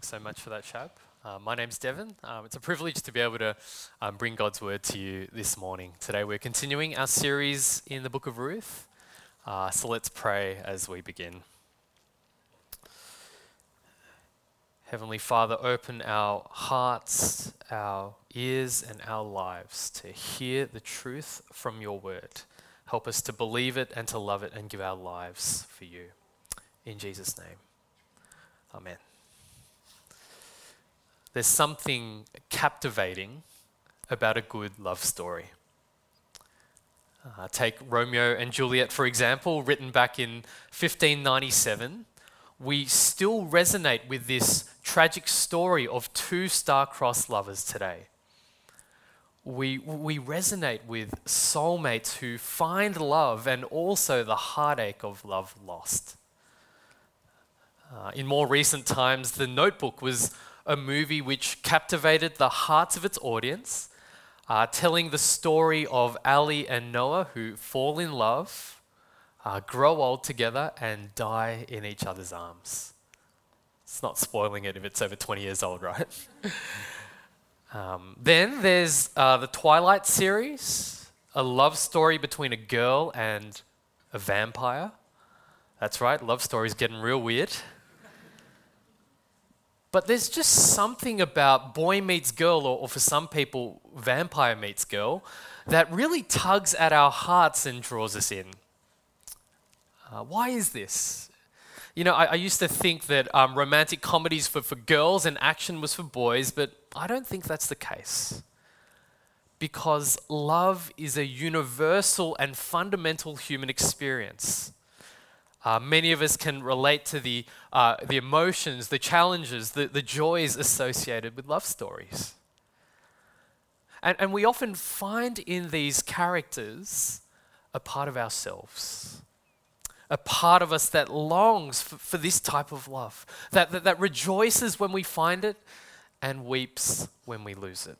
Thanks so much for that, Shab. Uh, my name's Devin. Um, it's a privilege to be able to um, bring God's word to you this morning. Today we're continuing our series in the book of Ruth. Uh, so let's pray as we begin. Heavenly Father, open our hearts, our ears, and our lives to hear the truth from your word. Help us to believe it and to love it and give our lives for you. In Jesus' name. Amen. There's something captivating about a good love story. Uh, take Romeo and Juliet, for example, written back in 1597. We still resonate with this tragic story of two star-crossed lovers today. We, we resonate with soulmates who find love and also the heartache of love lost. Uh, in more recent times, The Notebook was a movie which captivated the hearts of its audience, uh, telling the story of Ali and Noah who fall in love, uh, grow old together, and die in each other's arms. It's not spoiling it if it's over 20 years old, right? um, then there's uh, the Twilight series, a love story between a girl and a vampire. That's right, love story's getting real weird. But there's just something about boy meets girl, or, or, for some people, vampire meets girl, that really tugs at our hearts and draws us in. Uh, why is this? You know, I, I used to think that um, romantic comedies for, for girls and action was for boys, but I don't think that's the case. Because love is a universal and fundamental human experience. Uh, many of us can relate to the, uh, the emotions, the challenges, the, the joys associated with love stories. And, and we often find in these characters a part of ourselves, a part of us that longs for, for this type of love, that, that, that rejoices when we find it and weeps when we lose it.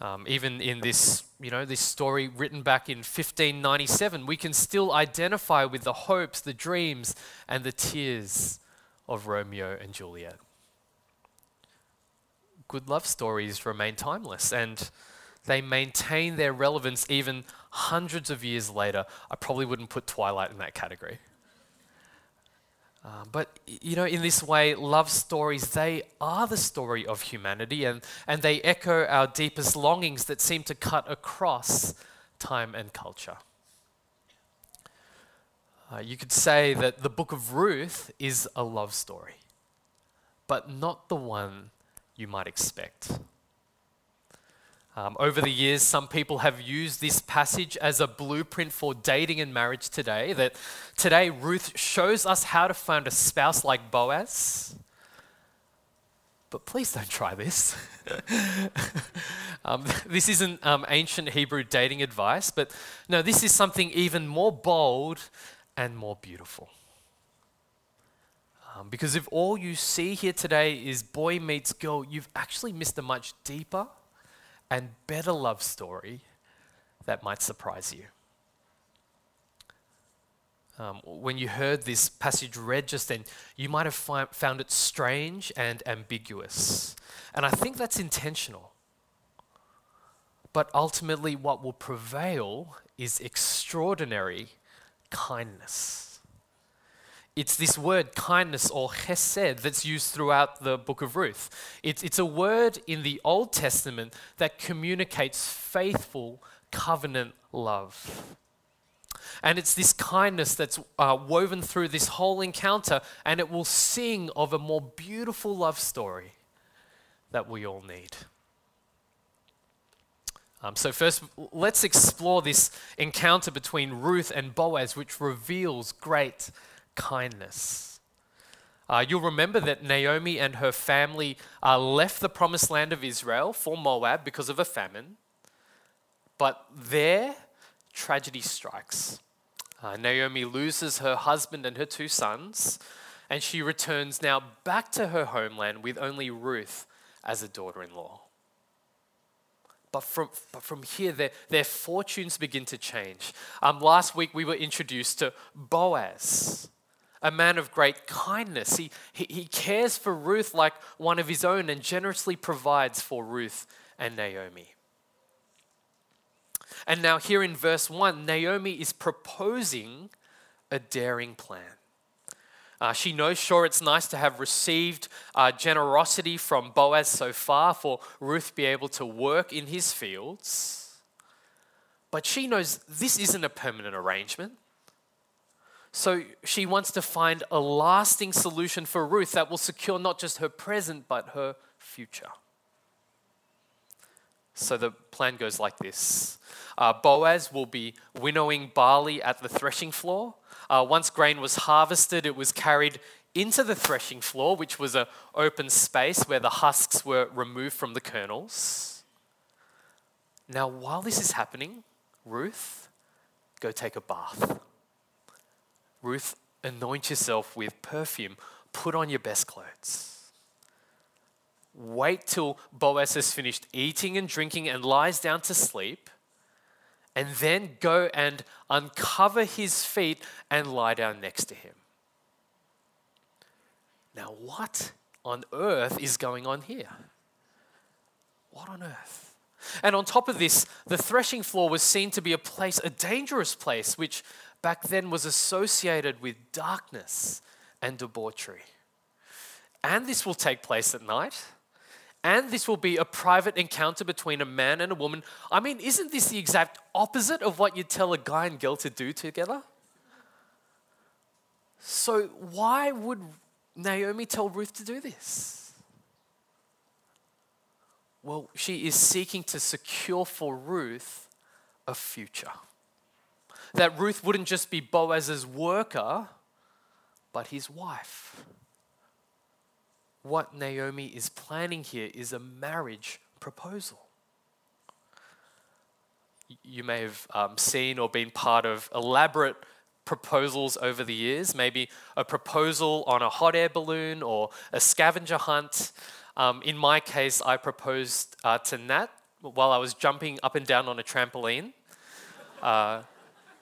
Um, even in this, you know, this story written back in 1597, we can still identify with the hopes, the dreams, and the tears of Romeo and Juliet. Good love stories remain timeless and they maintain their relevance even hundreds of years later. I probably wouldn't put Twilight in that category. Um, but, you know, in this way, love stories, they are the story of humanity and, and they echo our deepest longings that seem to cut across time and culture. Uh, you could say that the book of Ruth is a love story, but not the one you might expect. Um, over the years, some people have used this passage as a blueprint for dating and marriage today. That today, Ruth shows us how to find a spouse like Boaz. But please don't try this. um, this isn't um, ancient Hebrew dating advice, but no, this is something even more bold and more beautiful. Um, because if all you see here today is boy meets girl, you've actually missed a much deeper and better love story that might surprise you. Um, when you heard this passage read just then, you might have fi- found it strange and ambiguous. And I think that's intentional. But ultimately, what will prevail is extraordinary kindness. It's this word kindness or chesed that's used throughout the book of Ruth. It's, it's a word in the Old Testament that communicates faithful covenant love. And it's this kindness that's uh, woven through this whole encounter, and it will sing of a more beautiful love story that we all need. Um, so, first, let's explore this encounter between Ruth and Boaz, which reveals great kindness. Uh, you'll remember that Naomi and her family uh, left the promised land of Israel for Moab because of a famine. But there, tragedy strikes. Uh, Naomi loses her husband and her two sons, and she returns now back to her homeland with only Ruth as a daughter in law. But from, but from here, their, their fortunes begin to change. Um, last week, we were introduced to Boaz a man of great kindness. He, he, he cares for Ruth like one of his own and generously provides for Ruth and Naomi. And now, here in verse 1, Naomi is proposing a daring plan. Uh, she knows, sure, it's nice to have received uh, generosity from Boaz so far for Ruth be able to work in his fields. But she knows this isn't a permanent arrangement. So she wants to find a lasting solution for Ruth that will secure not just her present, but her future. So the plan goes like this uh, Boaz will be winnowing barley at the threshing floor. Uh, once grain was harvested, it was carried into the threshing floor, which was an open space where the husks were removed from the kernels. Now, while this is happening, Ruth, go take a bath. Ruth, anoint yourself with perfume, put on your best clothes. Wait till Boaz has finished eating and drinking and lies down to sleep, and then go and uncover his feet and lie down next to him. Now, what on earth is going on here? What on earth? And on top of this, the threshing floor was seen to be a place, a dangerous place, which back then was associated with darkness and debauchery. And this will take place at night. And this will be a private encounter between a man and a woman. I mean, isn't this the exact opposite of what you tell a guy and girl to do together? So, why would Naomi tell Ruth to do this? Well, she is seeking to secure for Ruth a future that Ruth wouldn't just be Boaz's worker, but his wife. What Naomi is planning here is a marriage proposal. You may have um, seen or been part of elaborate proposals over the years, maybe a proposal on a hot air balloon or a scavenger hunt. Um, in my case, I proposed uh, to Nat while I was jumping up and down on a trampoline. Uh,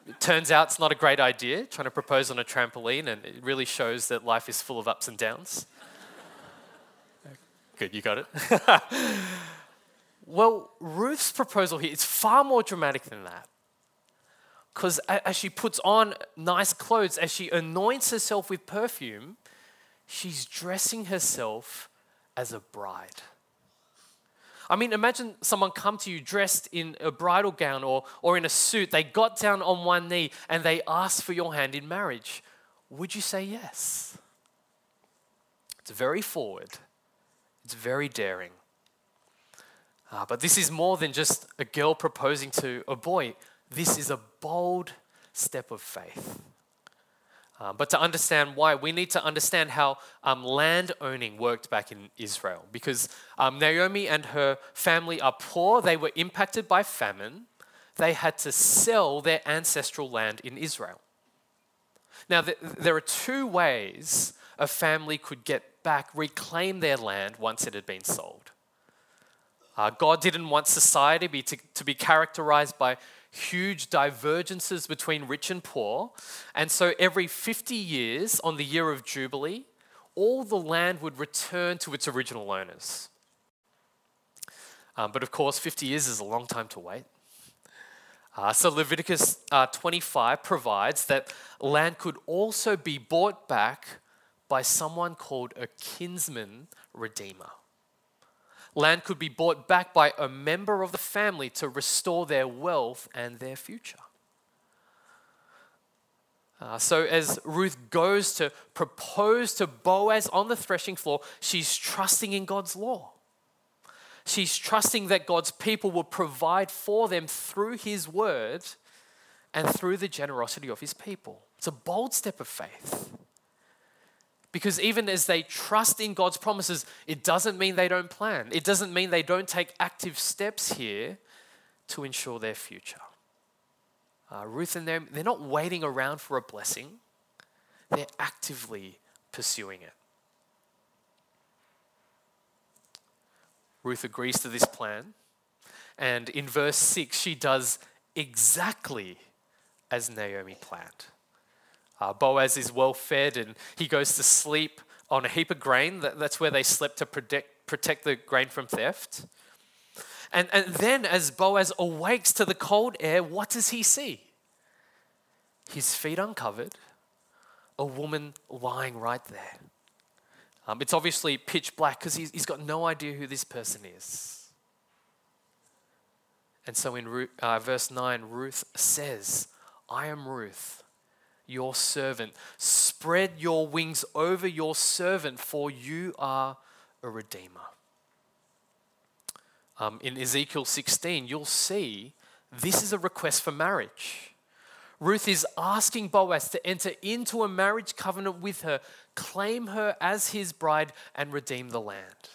it turns out it's not a great idea trying to propose on a trampoline, and it really shows that life is full of ups and downs. Good, you got it. well, Ruth's proposal here is far more dramatic than that. Because as she puts on nice clothes, as she anoints herself with perfume, she's dressing herself as a bride. I mean, imagine someone come to you dressed in a bridal gown or, or in a suit. They got down on one knee and they asked for your hand in marriage. Would you say yes? It's very forward, it's very daring. Uh, but this is more than just a girl proposing to a boy, this is a bold step of faith. Um, but to understand why, we need to understand how um, land owning worked back in Israel. Because um, Naomi and her family are poor, they were impacted by famine. They had to sell their ancestral land in Israel. Now, th- there are two ways a family could get back, reclaim their land once it had been sold. Uh, God didn't want society be to, to be characterized by huge divergences between rich and poor. And so every 50 years, on the year of Jubilee, all the land would return to its original owners. Um, but of course, 50 years is a long time to wait. Uh, so Leviticus uh, 25 provides that land could also be bought back by someone called a kinsman redeemer. Land could be bought back by a member of the family to restore their wealth and their future. Uh, so, as Ruth goes to propose to Boaz on the threshing floor, she's trusting in God's law. She's trusting that God's people will provide for them through His word and through the generosity of His people. It's a bold step of faith. Because even as they trust in God's promises, it doesn't mean they don't plan. It doesn't mean they don't take active steps here to ensure their future. Uh, Ruth and them, they're not waiting around for a blessing, they're actively pursuing it. Ruth agrees to this plan, and in verse 6, she does exactly as Naomi planned. Uh, Boaz is well fed and he goes to sleep on a heap of grain. That, that's where they slept to protect, protect the grain from theft. And, and then, as Boaz awakes to the cold air, what does he see? His feet uncovered, a woman lying right there. Um, it's obviously pitch black because he's, he's got no idea who this person is. And so in uh, verse 9, Ruth says, I am Ruth, your servant. Spread your wings over your servant, for you are a redeemer. Um, in Ezekiel 16, you'll see this is a request for marriage. Ruth is asking Boaz to enter into a marriage covenant with her, claim her as his bride, and redeem the land.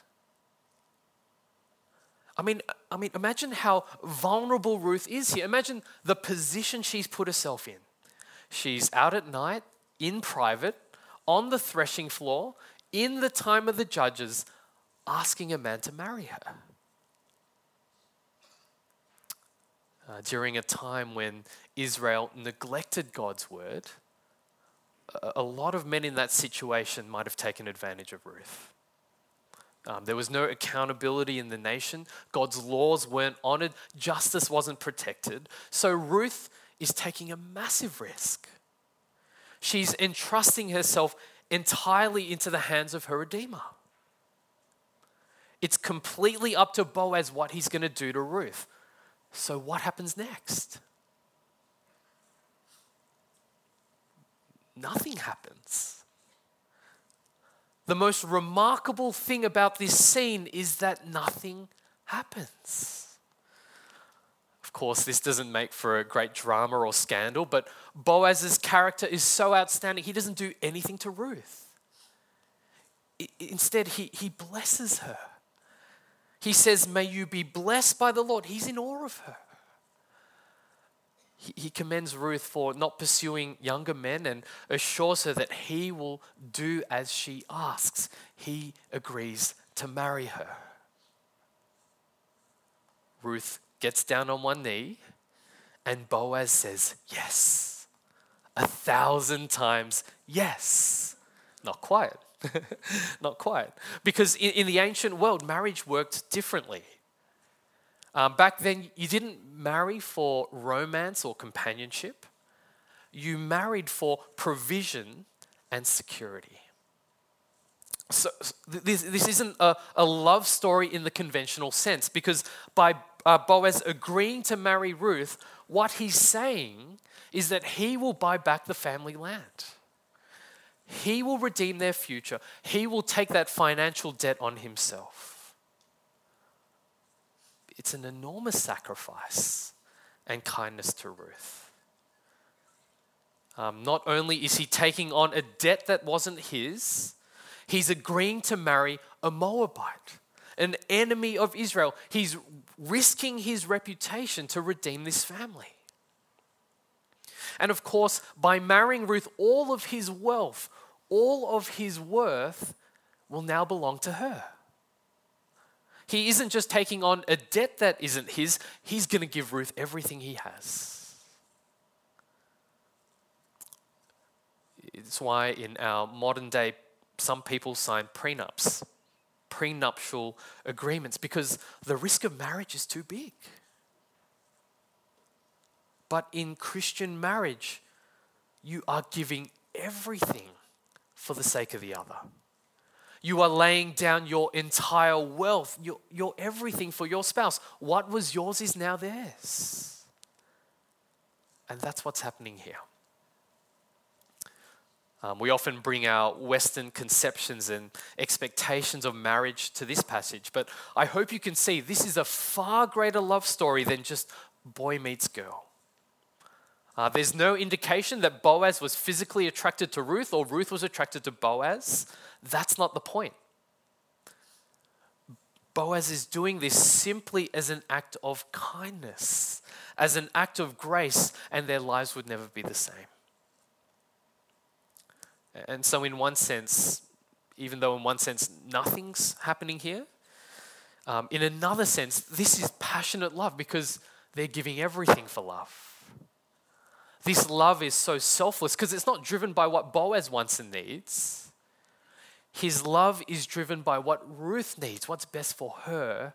I mean, I mean, imagine how vulnerable Ruth is here. Imagine the position she's put herself in. She's out at night, in private, on the threshing floor, in the time of the judges, asking a man to marry her. Uh, during a time when Israel neglected God's word, a, a lot of men in that situation might have taken advantage of Ruth. Um, there was no accountability in the nation. God's laws weren't honored. Justice wasn't protected. So Ruth is taking a massive risk. She's entrusting herself entirely into the hands of her Redeemer. It's completely up to Boaz what he's going to do to Ruth. So, what happens next? Nothing happens. The most remarkable thing about this scene is that nothing happens. Course, this doesn't make for a great drama or scandal, but Boaz's character is so outstanding, he doesn't do anything to Ruth. Instead, he, he blesses her. He says, May you be blessed by the Lord. He's in awe of her. He, he commends Ruth for not pursuing younger men and assures her that he will do as she asks. He agrees to marry her. Ruth gets down on one knee, and Boaz says, Yes. A thousand times, yes. Not quiet. Not quite. Because in, in, the ancient world, marriage worked differently. Um, back then, you didn't marry for romance or companionship, you married for provision and security. So, this, this isn't a, a love story in the conventional sense because by uh, Boaz agreeing to marry Ruth, what he's saying is that he will buy back the family land. He will redeem their future. He will take that financial debt on himself. It's an enormous sacrifice and kindness to Ruth. Um, not only is he taking on a debt that wasn't his, he's agreeing to marry a Moabite, an enemy of Israel. He's risking his reputation to redeem this family. And of course, by marrying Ruth, all of his wealth, all of his worth will now belong to her. He isn't just taking on a debt that isn't his, he's going to give Ruth everything he has. It's why in our modern day, some people sign prenups, prenuptial agreements, because the risk of marriage is too big. But in Christian marriage, you are giving everything for the sake of the other. You are laying down your entire wealth, your, your everything for your spouse. What was yours is now theirs. And that's what's happening here. Um, we often bring our Western conceptions and expectations of marriage to this passage, but I hope you can see this is a far greater love story than just boy meets girl. Uh, there's no indication that Boaz was physically attracted to Ruth or Ruth was attracted to Boaz. That's not the point. Boaz is doing this simply as an act of kindness, as an act of grace, and their lives would never be the same. And so, in one sense, even though in one sense nothing's happening here, um, in another sense, this is passionate love because they're giving everything for love. This love is so selfless because it's not driven by what Boaz wants and needs. His love is driven by what Ruth needs, what's best for her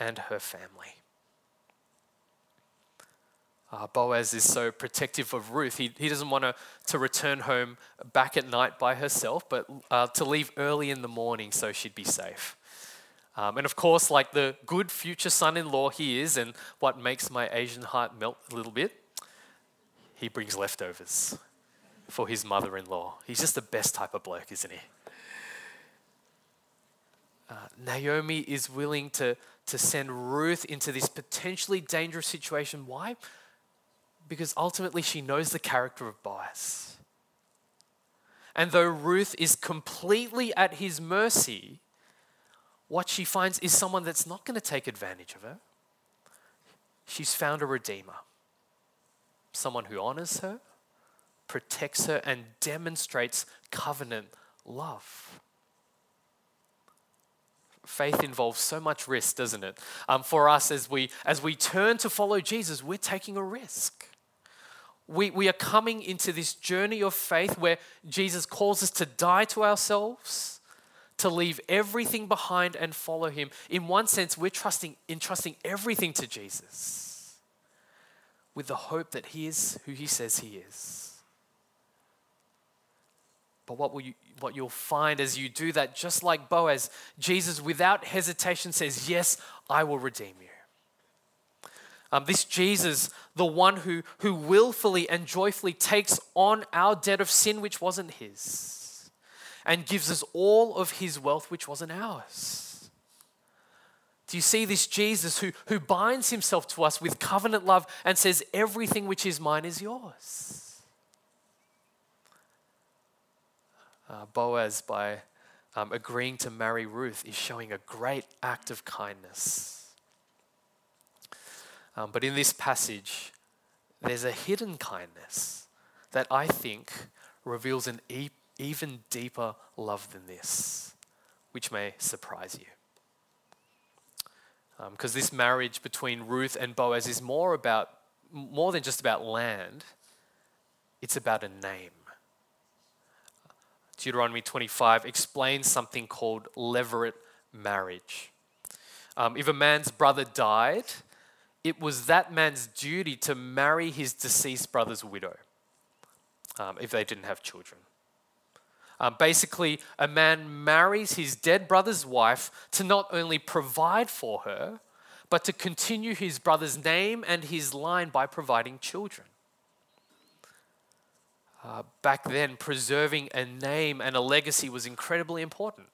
and her family. Uh, Boaz is so protective of Ruth. He, he doesn't want her to return home back at night by herself, but uh, to leave early in the morning so she'd be safe. Um, and of course, like the good future son in law he is, and what makes my Asian heart melt a little bit, he brings leftovers for his mother in law. He's just the best type of bloke, isn't he? Uh, Naomi is willing to, to send Ruth into this potentially dangerous situation. Why? Because ultimately she knows the character of Boaz. And though Ruth is completely at his mercy, what she finds is someone that's not going to take advantage of her. She's found a redeemer, someone who honors her, protects her, and demonstrates covenant love. Faith involves so much risk, doesn't it? Um, for us, as we, as we turn to follow Jesus, we're taking a risk. We, we are coming into this journey of faith where Jesus calls us to die to ourselves to leave everything behind and follow him. In one sense, we're trusting, entrusting everything to Jesus with the hope that he is who he says he is. But what, will you, what you'll find as you do that, just like Boaz, Jesus without hesitation says, Yes, I will redeem you. Um, this Jesus, the one who, who willfully and joyfully takes on our debt of sin, which wasn't his and gives us all of his wealth, which wasn't ours. Do you see this Jesus who, who binds himself to us with covenant love and says, Everything which is mine is yours? Uh, Boaz, by um, agreeing to marry Ruth, is showing a great act of kindness. Um, but in this passage, there's a hidden kindness that I think reveals an e- even deeper love than this, which may surprise you. Because um, this marriage between Ruth and Boaz is more about, more than just about land, it's about a name. Deuteronomy 25 explains something called levirate marriage. Um, if a man's brother died, it was that man's duty to marry his deceased brother's widow um, if they didn't have children. Um, basically, a man marries his dead brother's wife to not only provide for her, but to continue his brother's name and his line by providing children. Uh, back then, preserving a name and a legacy was incredibly important.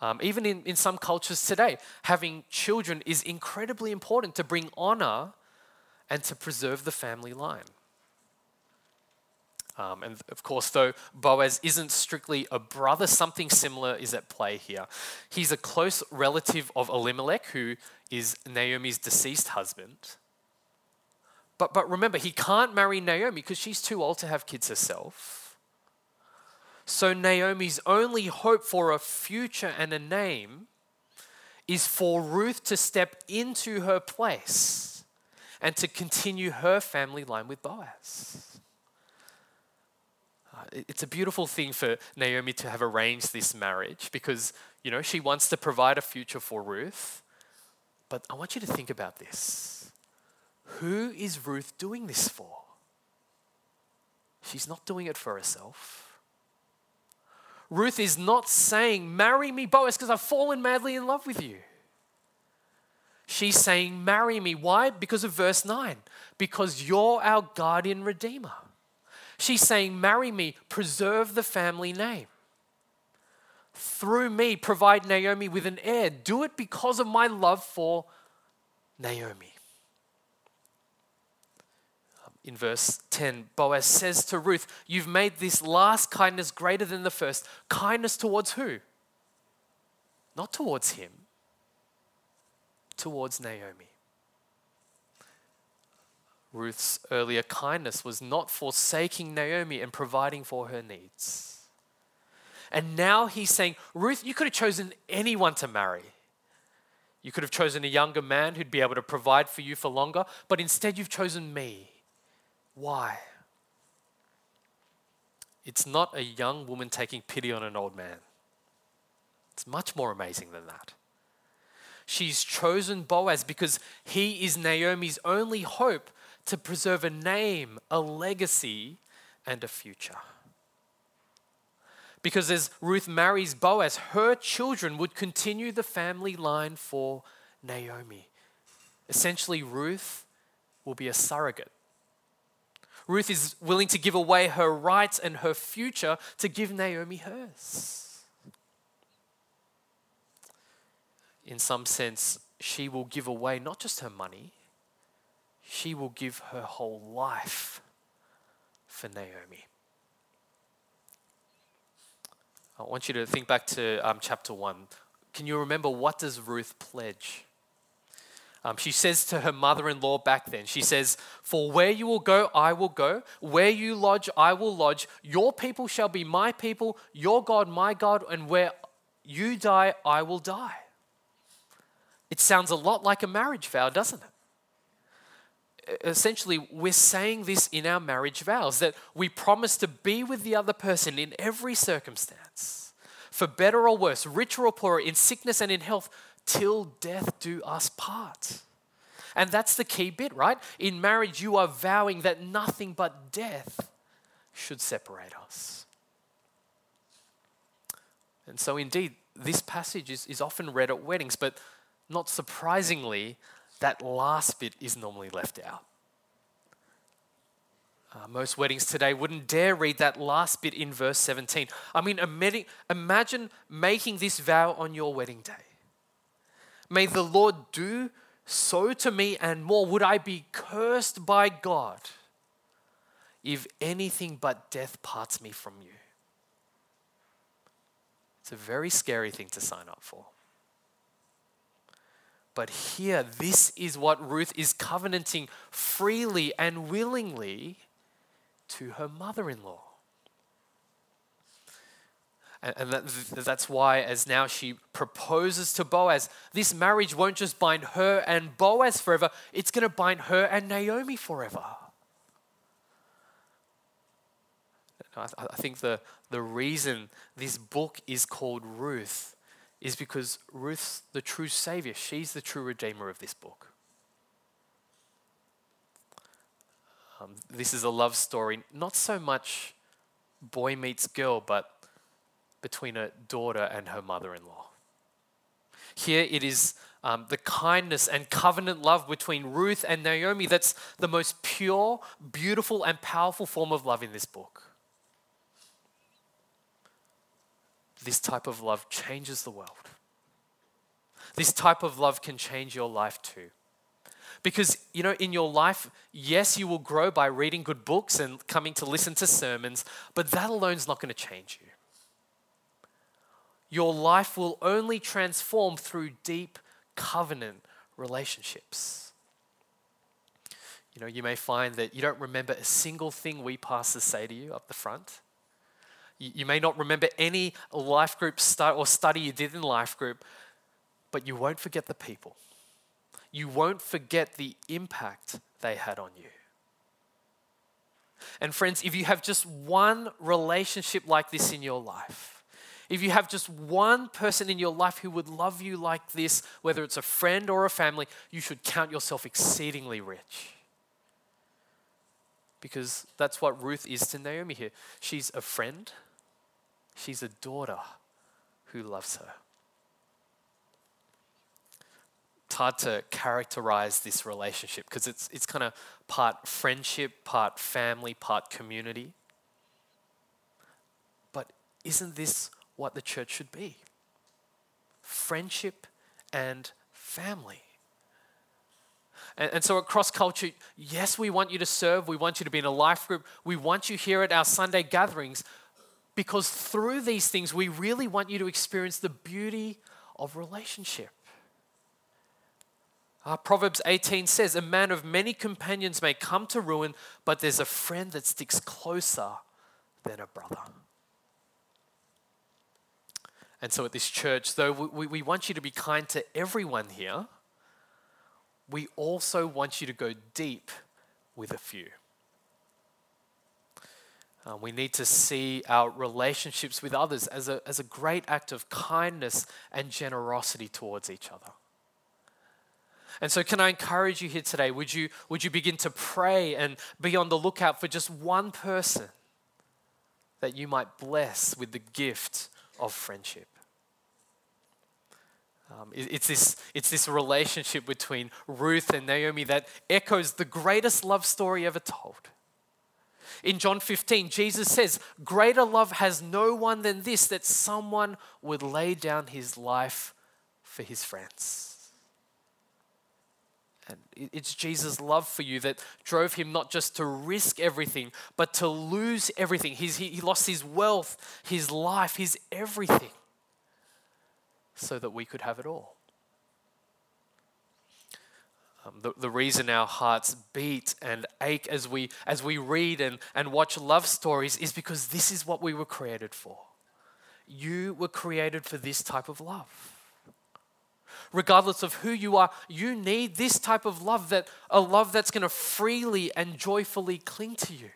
Um, even in, in some cultures today, having children is incredibly important to bring honor and to preserve the family line. Um, and of course, though Boaz isn't strictly a brother, something similar is at play here. He's a close relative of Elimelech, who is Naomi's deceased husband. But, but remember, he can't marry Naomi because she's too old to have kids herself. So Naomi's only hope for a future and a name is for Ruth to step into her place and to continue her family line with Boaz uh, it's a beautiful thing for Naomi to have arranged this marriage because, you know, she wants to provide a future for Ruth. But I want you to think about this. Who is Ruth doing this for? She's not doing it for herself. Ruth is not saying, Marry me, Boaz, because I've fallen madly in love with you. She's saying, Marry me. Why? Because of verse 9. Because you're our guardian redeemer. She's saying, Marry me, preserve the family name. Through me, provide Naomi with an heir. Do it because of my love for Naomi. In verse 10, Boaz says to Ruth, You've made this last kindness greater than the first. Kindness towards who? Not towards him, towards Naomi. Ruth's earlier kindness was not forsaking Naomi and providing for her needs. And now he's saying, Ruth, you could have chosen anyone to marry. You could have chosen a younger man who'd be able to provide for you for longer, but instead you've chosen me Why? It's not a young woman taking pity on an old man. It's much more amazing than that. She's chosen Boaz because he is Naomi's only hope to preserve a name, a legacy, and a future. Because as Ruth marries Boaz, her children would continue the family line for Naomi. Essentially, Ruth will be a surrogate. Ruth is willing to give away her rights and her future to give Naomi hers. In some sense, she will give away not just her money, she will give her whole life for Naomi. I want you to think back to um, chapter 1. Can you remember what does Ruth pledge? Um, she says to her mother in law back then, she says, For where you will go, I will go. Where you lodge, I will lodge. Your people shall be my people, your God, my God, and where you die, I will die. It sounds a lot like a marriage vow, doesn't it? essentially, we're saying this in our marriage vows that we promise to be with the other person in every circumstance, for better or worse, richer or poorer, in sickness and in health, till death do us part. And that's the key bit, right? In marriage, you are vowing that nothing but death should separate us. And so, indeed, this passage is, is often read at weddings, but not surprisingly, that last bit is normally left out. Uh, most weddings today wouldn't dare read that last bit in verse 17. I mean, imagine making this vow on your wedding day. May the Lord do so to me and more. Would I be cursed by God if anything but death parts me from you? It's a very scary thing to sign up for. But here, this is what Ruth is covenanting freely and willingly to her mother in law. And, and that, that's why, as now she proposes to Boaz, this marriage won't just bind her and Boaz forever, it's going to bind her and Naomi forever. I, I think the, the reason this book is called Ruth is because Ruth's the true Savior. She's the true Redeemer of this book. Um, this is a love story, not so much boy meets girl, but between a daughter and her mother in law. Here it is um, the kindness and covenant love between Ruth and Naomi that's the most pure, beautiful, and powerful form of love in this book. this type of love changes the world. This type of love can change your life too. Because, you know, in your life, yes, you will grow by reading good books and coming to listen to sermons, but that alone is not going to change you. Your life will only transform through deep covenant relationships. You know, you may find that you don't remember a single thing we pastors say to you up the front. You, may not remember any life group or study you did in life group, but you won't forget the people. You won't forget the impact they had on you. And friends, if you have just one relationship like this in your life, if you have just one person in your life who would love you like this, whether it's a friend or a family, you should count yourself exceedingly rich. Because that's what Ruth is to Naomi here. She's a friend, She's a daughter who loves her. It's hard to characterize this relationship because it's, it's kind of part friendship, part family, part community. But isn't this what the church should be? Friendship and family. And, and, so, across culture, yes, we want you to serve. We want you to be in a life group. We want you here at our Sunday gatherings because through these things, we really want you to experience the beauty of relationship. Uh, Proverbs 18 says, A man of many companions may come to ruin, but there's a friend that sticks closer than a brother. And so at this church, though we, we want you to be kind to everyone here, we also want you to go deep with a few. Uh, we need to see our relationships with others as a, as a great act of kindness and generosity towards each other. And so, can I encourage you here today? Would you, would you begin to pray and be on the lookout for just one person that you might bless with the gift of friendship? Um, it, it's, this, it's this relationship between Ruth and Naomi that echoes the greatest love story ever told. In John 15, Jesus says, Greater love has no one than this, that someone would lay down his life for his friends. It's Jesus' love for you that drove him not just to risk everything, but to lose everything. He's, he, he lost his wealth, his life, his everything, so that we could have it all. Um, the, the reason our hearts beat and ache as we, as we read and, and watch love stories is because this is what we were created for. You were created for this type of love regardless of who you are, you need this type of love that a love that's going to freely and joyfully cling to you.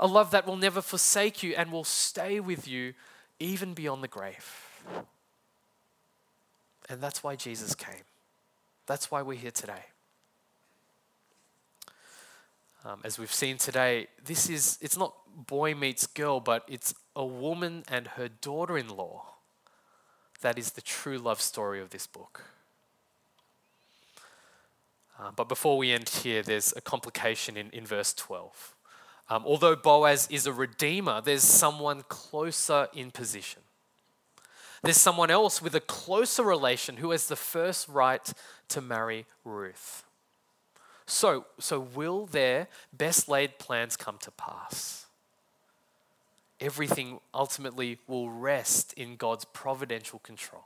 A love that will never forsake you and will stay with you even beyond the grave. And that's why Jesus came. That's why we're here today. Um, as we've seen today, this is, it's not boy meets girl, but it's a woman and her daughter in law that is the true love story of this book. Uh, but before we end here, there's a complication in, in verse 12. Um, although Boaz is a redeemer, there's someone closer in position. There's someone else with a closer relation who has the first right to marry Ruth. So, so will their best laid plans come to pass? Everything ultimately will rest in God's providential control.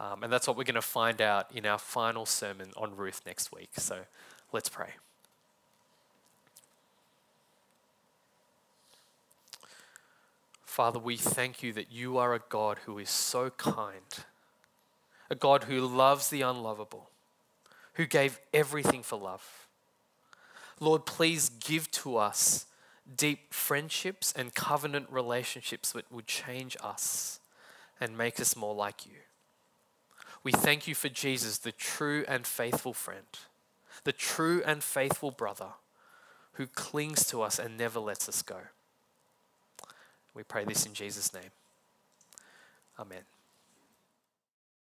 Um, and that's what we're going to find out in our final sermon on Ruth next week. So let's pray. Father, we thank you that you are a God who is so kind, a God who loves the unlovable, who gave everything for love. Lord, please give to us deep friendships and covenant relationships that would change us and make us more like you. We thank you for Jesus, the true and faithful friend, the true and faithful brother who clings to us and never lets us go. We pray this in Jesus' name. Amen.